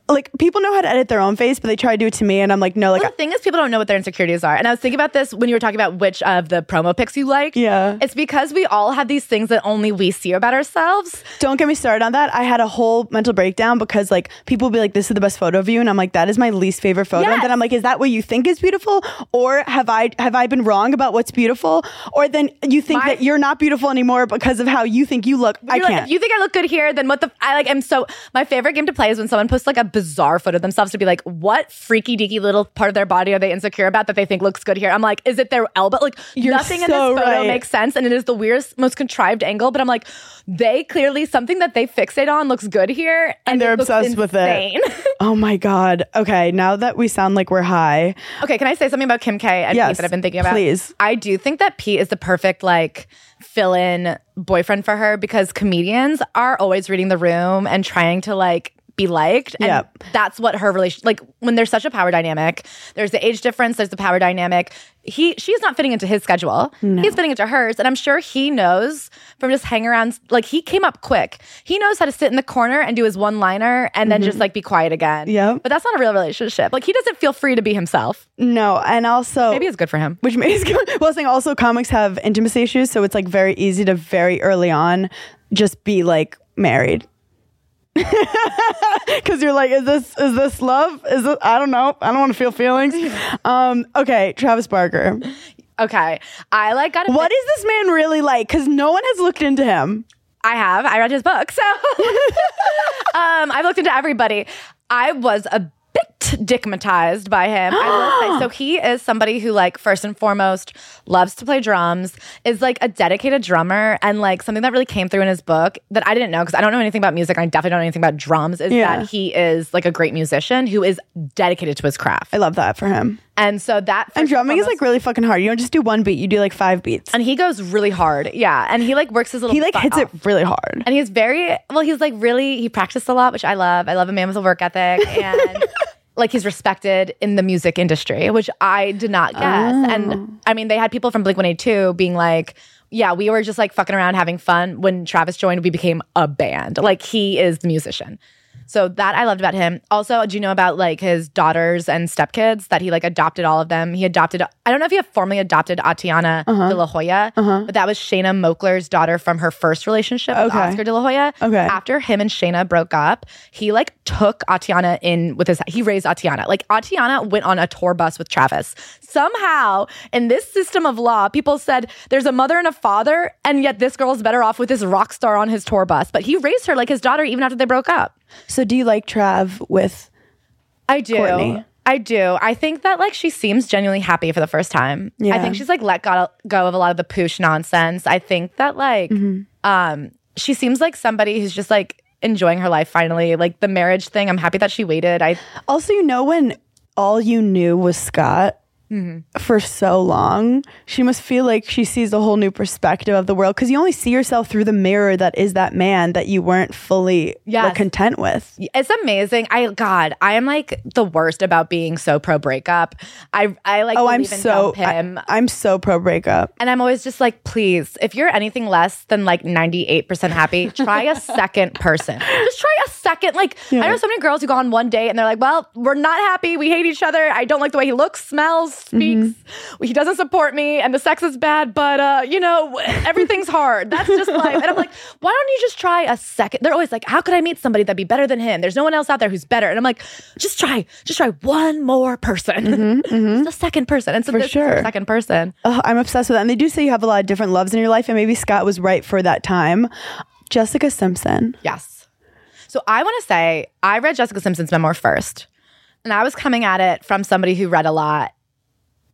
like people know how to edit their own face, but they try to do it to me, and I'm like, no, like Well, the thing is, people don't know what their insecurities are. And I was thinking about this when you were talking about which of the promo pics you like. Yeah. It's because we all have these things that only we see about ourselves. Don't get me started on that. I had a whole mental breakdown because like people will be like, "This is the best photo of you," and I'm like, "That is my least favorite photo." And then I'm like, "Is that what you think is beautiful, or have I have I been wrong about what's beautiful, or then you think My- that you're not beautiful anymore because of how you think you look?" I You're like, can't. if you think I look good here, then what the I like am so my favorite game to play is when someone posts like a bizarre photo of themselves to be like, what freaky deaky little part of their body are they insecure about that they think looks good here? I'm like, is it their elbow? Like You're nothing in this photo right. makes sense and it is the weirdest, most contrived angle, but I'm like, they clearly something that they fixate on looks good here. And they're obsessed with it. oh my god. Okay, now that we sound like we're high, Okay, can I say something about Kim K and Yes, Pete that I've been thinking about? please. I do think that Pete is the perfect like fill-in boyfriend for her because comedians are always reading the room and trying to like be liked. And Yep. that's what her relation like when there's such a power dynamic, there's the age difference, there's the power dynamic. He she's not fitting into his schedule. He's fitting into hers. And I'm sure he knows from just hanging around like he came up quick. He knows how to sit in the corner and do his one-liner and then just mm-hmm. like be quiet again. Yeah. But that's not a real relationship. Like he doesn't feel free to be himself. no, and also Maybe it's good for him. which makes well, I was saying also comics have intimacy issues, so it's like very easy to very early on just be like married. Cause you're like, is this is this love? Is this I don't know. I don't want to feel feelings. Um, okay, Travis Barker. Okay. I like got What is this man really like? Cause no one has looked into him. I have. I read his book. So um I've looked into everybody. I was a bit dickmatized by him. I will say. So he is somebody who like first and foremost loves to play drums, is like a dedicated drummer and like something that really came through in his book that I didn't know because I don't know anything about music and I definitely don't know anything about drums is Yeah. that he is like a great musician who is dedicated to his craft. I love that for him. And so that And drumming is foremost- like really fucking hard. You don't just do one beat, you do like five beats. and he goes really hard. Yeah. And he like works his little He like butt hits off. it really hard. And he's very well, he's like really he practiced a lot, which I love. I love a man with a work ethic and like he's respected in the music industry, which I did not guess. Oh. And I mean, they had people from Blink 182 being like, yeah, we were just like fucking around having fun. When Travis joined, we became a band. Like he is the musician. So that I loved about him. Also, do you know about like his daughters and stepkids that he like adopted all of them? He adopted, I don't know if he formally adopted Atiana Uh-huh. De La Hoya, but that was Shanna Moakler's daughter from her first relationship with Oscar De La Hoya. Okay. After him and Shanna broke up, he like took Atiana in with his, he raised Atiana. Like Atiana went on a tour bus with Travis. Somehow in this system of law, people said there's a mother and a father, and yet this girl's better off with this rock star on his tour bus. But he raised her like his daughter even after they broke up. So do you like Trav with I do. Courtney. I do. I think that like she seems genuinely happy for the first time. I think she's like let go, go of a lot of the poosh nonsense. I think that like Mm-hmm. um she seems like somebody who's just like enjoying her life finally. Like the marriage thing, I'm happy that she waited. I Also, you know, when all you knew was Scott Mm-hmm. for so long, she must feel like she sees a whole new perspective of the world because you only see yourself through the mirror that is that man that you weren't fully Yes. like, content with. it's amazing. I God, I am like the worst about being so pro breakup. I I like Oh, I'm so him. I, am so pro breakup. And I'm always just like, please, if you're anything less than like 98% happy, try a second person. Just try a second. Like, I know so many girls who go on one date and they're like, well, we're not happy. We hate each other. I don't like the way he looks, smells, Mm-hmm. speaks. He doesn't support me and the sex is bad, but, uh, you know, everything's hard. That's just life. And I'm like, why don't you just try a second? They're always like, how could I meet somebody that'd be better than him? There's no one else out there who's better. And I'm like, just try, just try one more person. Mm-hmm, mm-hmm. just a second person. And so For sure. second person. Ugh, I'm obsessed with that. And they do say you have a lot of different loves in your life, and maybe Scott was right for that time. Jessica Simpson. Yes. So I want to say I read Jessica Simpson's memoir first. And I was coming at it from somebody who read a lot.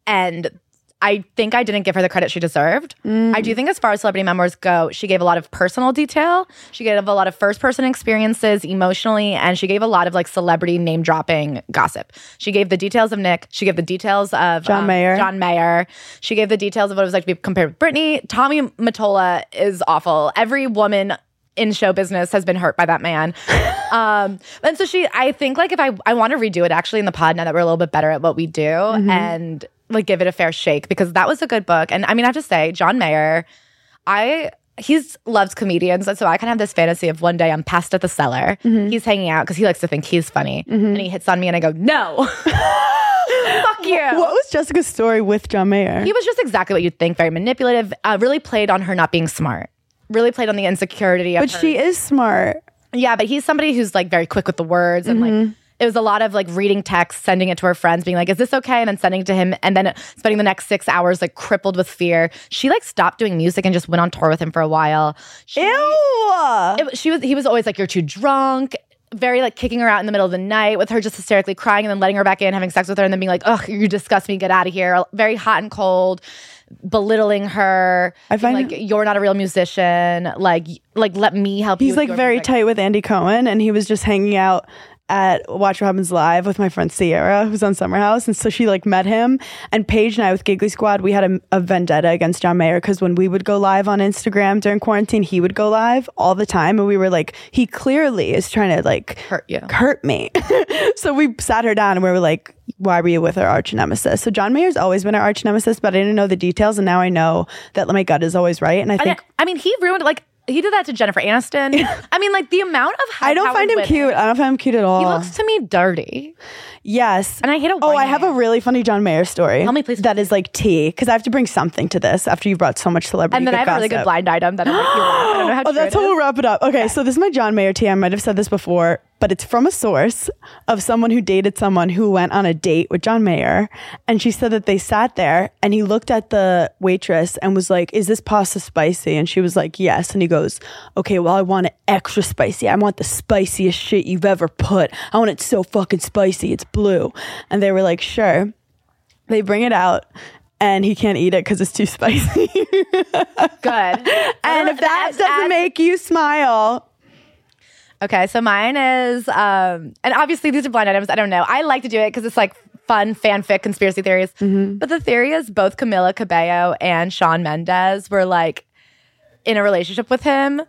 And I think I didn't give her the credit she deserved. I do think, as far as celebrity memoirs go, she gave a lot of personal detail. She gave a lot of first person experiences emotionally, and she gave a lot of like celebrity name dropping gossip. She gave the details of Nick. She gave the details of John Mayer. John Mayer. She gave the details of what it was like to be compared with Britney. Tommy Mottola is awful. Every woman in show business has been hurt by that man. um, and so she, I think like if I, I want to redo it actually in the pod now that we're a little bit better at what we do and like give it a fair shake because that was a good book. And I mean, I have to say, John Mayer, I, he's loves comedians. And so I kind of have this fantasy of one day I'm passed at the cellar. He's hanging out because he likes to think he's funny. And he hits on me and I go, no, fuck you. What was Jessica's story with John Mayer? He was just exactly what you'd think, very manipulative. Uh, really played on her not being smart. Really played on the insecurity of but her. she is smart. yeah, but he's somebody who's like very quick with the words and Mm-hmm. like it was a lot of like reading text, sending it to her friends, being like, "Is this okay?" and then sending it to him, and then spending the next six hours like crippled with fear. She like stopped doing music and just went on tour with him for a while. She, Ew. it- she was he was always like, "You're too drunk." Very like kicking her out in the middle of the night with her just hysterically crying and then letting her back in, having sex with her, and then being like, "Ugh, you disgust me, get out of here." Very hot and cold, belittling her. I find like you're not a real musician. Like, like let me help you. He's like very music." tight with Andy Cohen, and he was just hanging out at Watch What Happens Live with my friend Ciara, who's on Summer House, and so she like met him. And Paige and I with Giggly Squad, we had a, a vendetta against John Mayer because when we would go live on Instagram during quarantine, he would go live all the time, and we were like, he clearly is trying to like Hurt you. hurt me. so we sat her down and we were like, why were you with our arch nemesis? So John Mayer's always been our arch nemesis, but I didn't know the details, and now I know that my gut is always right. And I I, think mean, I mean, he ruined like he did that to Jennifer Aniston. I mean, like the amount of I don't find him women- cute. I don't find him cute at all. He looks to me dirty. Yes. And I hate a Oh, I have a really funny John Mayer story. Tell me, please. That is like tea because I have to bring something to this after you brought so much celebrity. And then I have a really good gossip. blind item that I'm like, you laugh. I don't know how Oh, true that's it how is. we'll wrap it up. Okay, so this is my John Mayer tea. I might have said this before, but it's from a source of someone who dated someone who went on a date with John Mayer. And she said that they sat there and he looked at the waitress and was like, Is this pasta spicy? And she was like, Yes. And he goes, Okay, well, I want it extra spicy. I want the spiciest shit you've ever put. I want it so fucking spicy. It's blue. And they were like, Sure. They bring it out. And he can't eat it because it's too spicy. Good. and if that doesn't make you smile, Okay, so mine is, um, and obviously these are blind items. I don't know. I like to do it because it's like fun fanfic conspiracy theories. Mm-hmm. But the theory is both Camila Cabello and Shawn Mendes were like in a relationship with him.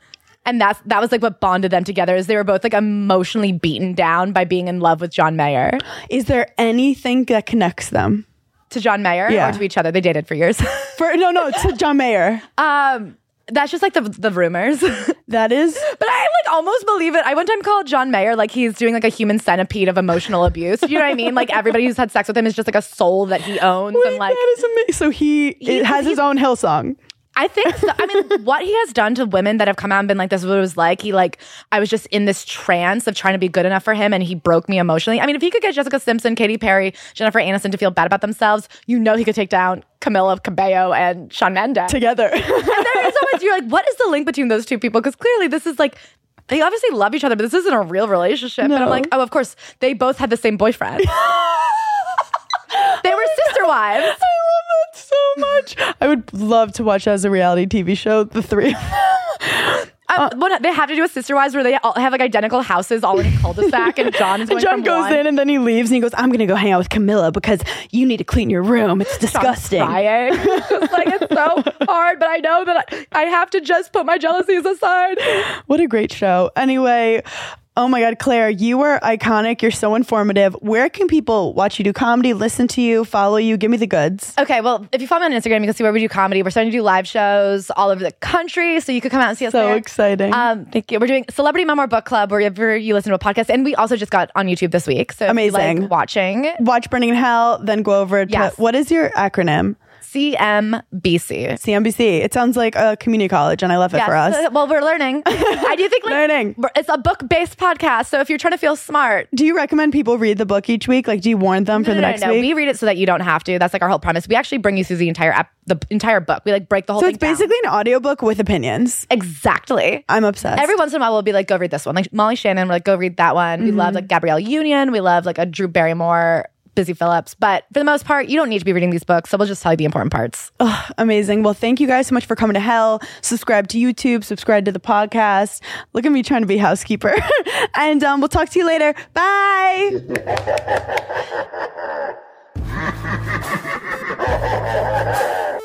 And that's that was like what bonded them together is they were both like emotionally beaten down by being in love with John Mayer. Is there anything that connects them? To John Mayer Yeah. or to each other. They dated for years. For no, no, to John Mayer. um that's just like the the rumors. That is But I like almost believe it. I one time called John Mayer like he's doing like a human centipede of emotional abuse. You know what I mean? Like everybody who's had sex with him is just like a soul that he owns and like that is amazing. So he, He- it has his own Hillsong. I think so. I mean what he has done to women that have come out and been like this is what it was like. He like I was just in this trance of trying to be good enough for him and he broke me emotionally. I mean if he could get Jessica Simpson, Katy Perry, Jennifer Aniston to feel bad about themselves, you know he could take down Camila Cabello and Shawn Mendes. Together. And there is so much you're like, what is the link between those two people? Because clearly this is like they obviously love each other, but this isn't a real relationship. And I'm like, oh, of course, they both had the same boyfriend. they were sister wives. That so much. I would love to watch that as a reality TV show, the three. of them. Um, what, they have to do a sister wives where they all have like identical houses all in a cul-de-sac, and John is John goes one. in and then he leaves and he goes, I'm going to go hang out with Camila because you need to clean your room. It's disgusting. Crying. It's like it's so hard, but I know that I, I have to just put my jealousies aside. What a great show. Anyway, oh my God, Claire, you are iconic. You're so informative. Where can people watch you do comedy, listen to you, follow you? Give me the goods. Okay, well, if you follow me on Instagram, you can see where we do comedy. We're starting to do live shows all over the country, so you could come out and see us. So there. exciting. Um, thank you. We're doing Celebrity Memoir Book Club wherever you listen to a podcast, and we also just got on YouTube this week. So Amazing. like watching Watch Berning in Hell, then go over to Yes. what is your acronym? CMBC. CNBC. It sounds like a community college, and I love it Yes. for us. Well, we're learning. I do think like, Learning. It's a book-based podcast, so if you're trying to feel smart, Do you recommend people read the book each week? Like, do you warn them for no, the no, next no, week? we read it so that you don't have to. That's like our whole premise. We actually bring you through the entire ep- the entire book. We like break the whole so it's down. basically an audiobook with opinions. exactly. I'm obsessed. Every once in a while, we'll be like, go read this one. Like Molly Shannon, we're like, go read that one. We love Mm-hmm. like Gabrielle Union. We love like a Drew Barrymore, Busy Phillips. But for the most part, you don't need to be reading these books. So we'll just tell you the important parts. Amazing. Well, thank you guys so much for coming to hell. Subscribe to YouTube, subscribe to the podcast. Look at me trying to be housekeeper. and um, we'll talk to you later. Bye.